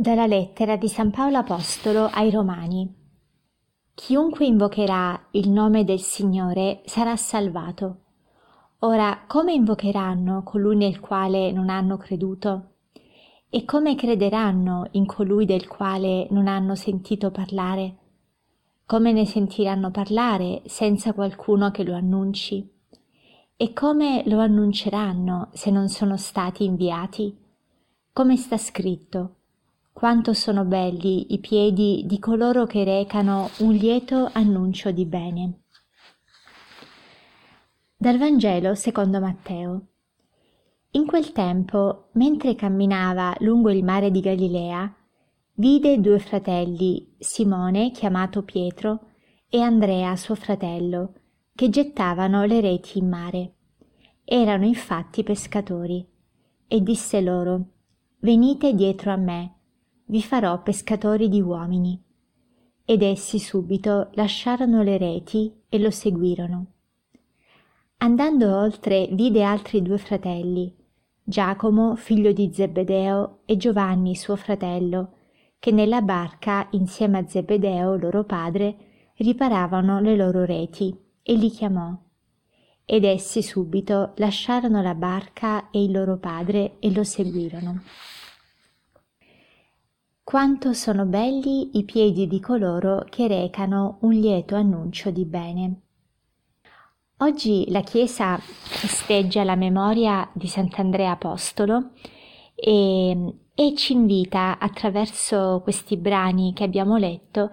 Dalla lettera di San Paolo Apostolo ai Romani. Chiunque invocherà il nome del Signore sarà salvato. Ora, come invocheranno colui nel quale non hanno creduto? E come crederanno in colui del quale non hanno sentito parlare? Come ne sentiranno parlare senza qualcuno che lo annunci? E come lo annunceranno se non sono stati inviati? Come sta scritto? Quanto sono belli i piedi di coloro che recano un lieto annuncio di bene. Dal Vangelo secondo Matteo. In quel tempo, mentre camminava lungo il mare di Galilea, vide due fratelli, Simone, chiamato Pietro, e Andrea, suo fratello, che gettavano le reti in mare. Erano infatti pescatori. E disse loro, Venite dietro a me vi farò pescatori di uomini. Ed essi subito lasciarono le reti e lo seguirono. Andando oltre vide altri due fratelli, Giacomo, figlio di Zebedeo, e Giovanni, suo fratello, che nella barca, insieme a Zebedeo, loro padre, riparavano le loro reti, e li chiamò. Ed essi subito lasciarono la barca e il loro padre e lo seguirono. Quanto sono belli i piedi di coloro che recano un lieto annuncio di bene. Oggi la Chiesa festeggia la memoria di Sant'Andrea Apostolo e, e ci invita attraverso questi brani che abbiamo letto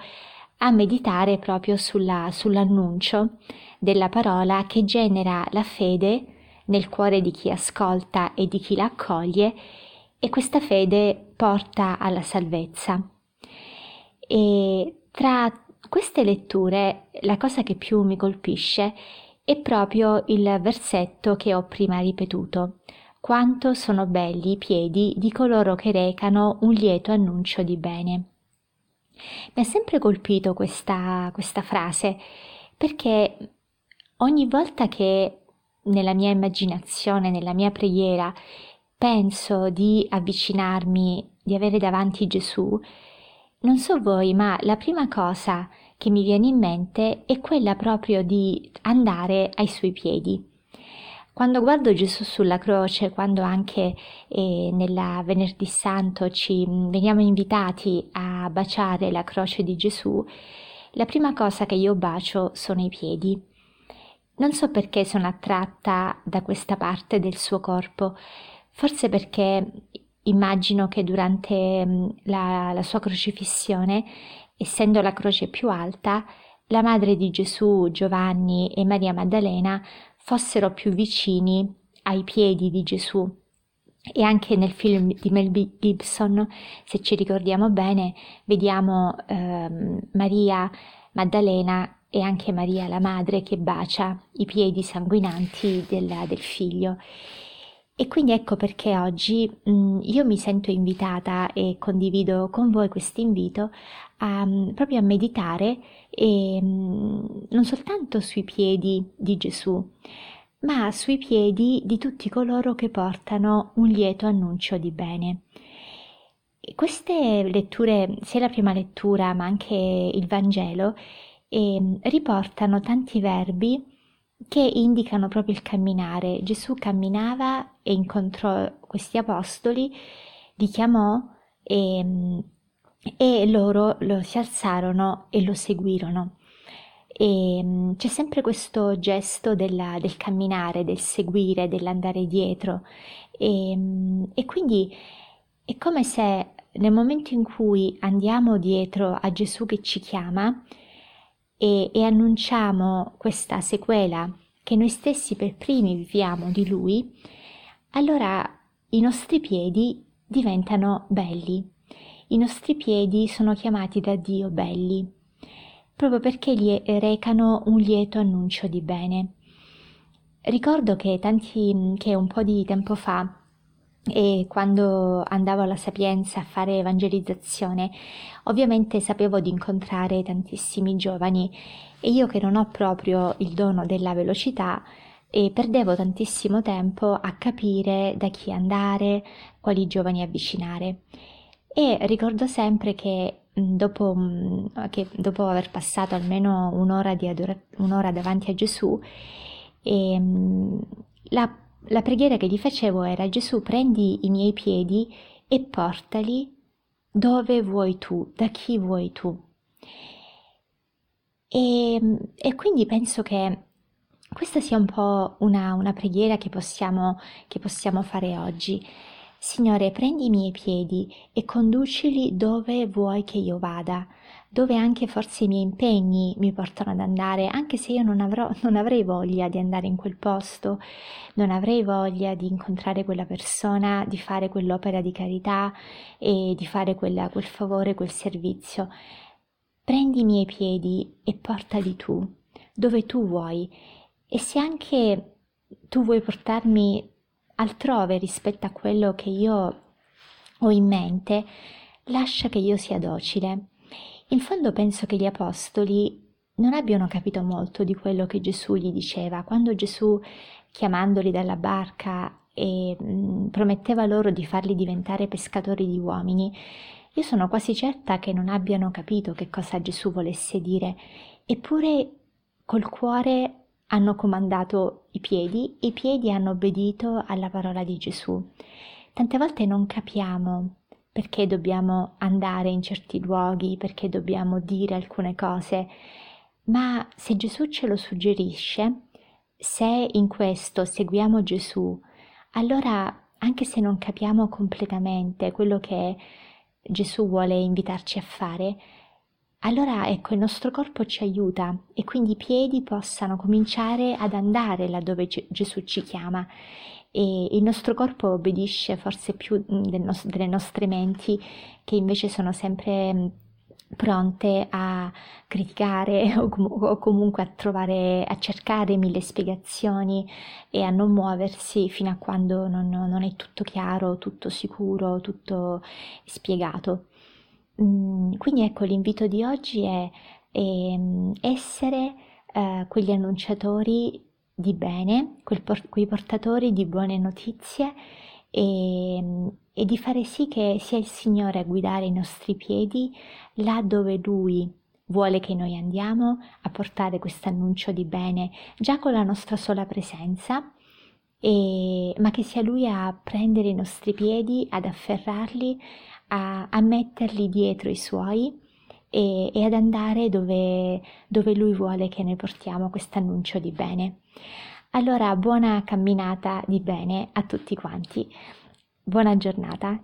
a meditare proprio sulla, sull'annuncio della parola che genera la fede nel cuore di chi ascolta e di chi la accoglie e questa fede porta alla salvezza. E tra queste letture la cosa che più mi colpisce è proprio il versetto che ho prima ripetuto. Quanto sono belli i piedi di coloro che recano un lieto annuncio di bene. Mi ha sempre colpito questa, questa frase perché ogni volta che nella mia immaginazione, nella mia preghiera, penso di avvicinarmi, di avere davanti Gesù, non so voi, ma la prima cosa che mi viene in mente è quella proprio di andare ai suoi piedi. Quando guardo Gesù sulla croce, quando anche eh, nella Venerdì Santo ci veniamo invitati a baciare la croce di Gesù, la prima cosa che io bacio sono i piedi. Non so perché sono attratta da questa parte del suo corpo, Forse perché immagino che durante mm, la, la sua crocifissione, essendo la croce più alta, la madre di Gesù, Giovanni e Maria Maddalena fossero più vicini ai piedi di Gesù. E anche nel film di Mel Gibson, se ci ricordiamo bene, vediamo ehm, Maria Maddalena e anche Maria la madre che bacia i piedi sanguinanti del, del figlio. E quindi ecco perché oggi mh, mm, io mi sento invitata e condivido con voi questo invito mm, proprio a meditare e, mh, mm, non soltanto sui piedi di Gesù, ma sui piedi di tutti coloro che portano un lieto annuncio di bene. E queste letture, sia la prima lettura ma anche il Vangelo, eh, riportano tanti verbi che indicano proprio il camminare. Gesù camminava e incontrò questi apostoli, li chiamò e, e loro lo, si alzarono e lo seguirono. E c'è sempre questo gesto della, del camminare, del seguire, dell'andare dietro e, e quindi è come se nel momento in cui andiamo dietro a Gesù che ci chiama, e, e annunciamo questa sequela che noi stessi per primi viviamo di Lui, allora i nostri piedi diventano belli. I nostri piedi sono chiamati da Dio belli, proprio perché gli recano un lieto annuncio di bene. Ricordo che, tanti, che un po' di tempo fa e quando andavo alla Sapienza a fare evangelizzazione, ovviamente sapevo di incontrare tantissimi giovani e io che non ho proprio il dono della velocità e perdevo tantissimo tempo a capire da chi andare, quali giovani avvicinare. e ricordo sempre che dopo, che dopo aver passato almeno un'ora, adora- un'ora davanti a Gesù, ehm, la, la preghiera che gli facevo era Gesù prendi i miei piedi e portali dove vuoi tu, da chi vuoi tu. E, e quindi penso che questa sia un po' una, una preghiera che possiamo, che possiamo fare oggi. Signore, prendi i miei piedi e conducili dove vuoi che io vada, dove anche forse i miei impegni mi portano ad andare, anche se io non, avrò, non avrei voglia di andare in quel posto, non avrei voglia di incontrare quella persona, di fare quell'opera di carità e di fare quella, quel favore, quel servizio. Prendi i miei piedi e portali tu, dove tu vuoi, e se anche tu vuoi portarmi altrove rispetto a quello che io ho in mente, lascia che io sia docile. In fondo penso che gli apostoli non abbiano capito molto di quello che Gesù gli diceva. Quando Gesù, chiamandoli dalla barca e mh, mm, prometteva loro di farli diventare pescatori di uomini, io sono quasi certa che non abbiano capito che cosa Gesù volesse dire, eppure col cuore hanno comandato i piedi i piedi hanno obbedito alla parola di Gesù. Tante volte non capiamo perché dobbiamo andare in certi luoghi, perché dobbiamo dire alcune cose, ma se Gesù ce lo suggerisce, se in questo seguiamo Gesù, allora anche se non capiamo completamente quello che Gesù vuole invitarci a fare, allora ecco il nostro corpo ci aiuta e quindi i piedi possano cominciare ad andare laddove Gesù ci chiama e il nostro corpo obbedisce forse più mm, del nos- delle nostre menti che invece sono sempre mm, pronte a criticare o, com- o, comunque a trovare, a cercare mille spiegazioni e a non muoversi fino a quando non, non è tutto chiaro, tutto sicuro, tutto spiegato. Mm, quindi ecco, l'invito di oggi è, è ehm, essere eh, quegli annunciatori di bene, por- quei portatori di buone notizie e, e di fare sì che sia il Signore a guidare i nostri piedi là dove Lui vuole che noi andiamo a portare questo annuncio di bene già con la nostra sola presenza, e, ma che sia Lui a prendere i nostri piedi, ad afferrarli, a, a metterli dietro i suoi e, e ad andare dove, dove Lui vuole che noi portiamo questo annuncio di bene. Allora, buona camminata di bene a tutti quanti. Buona giornata.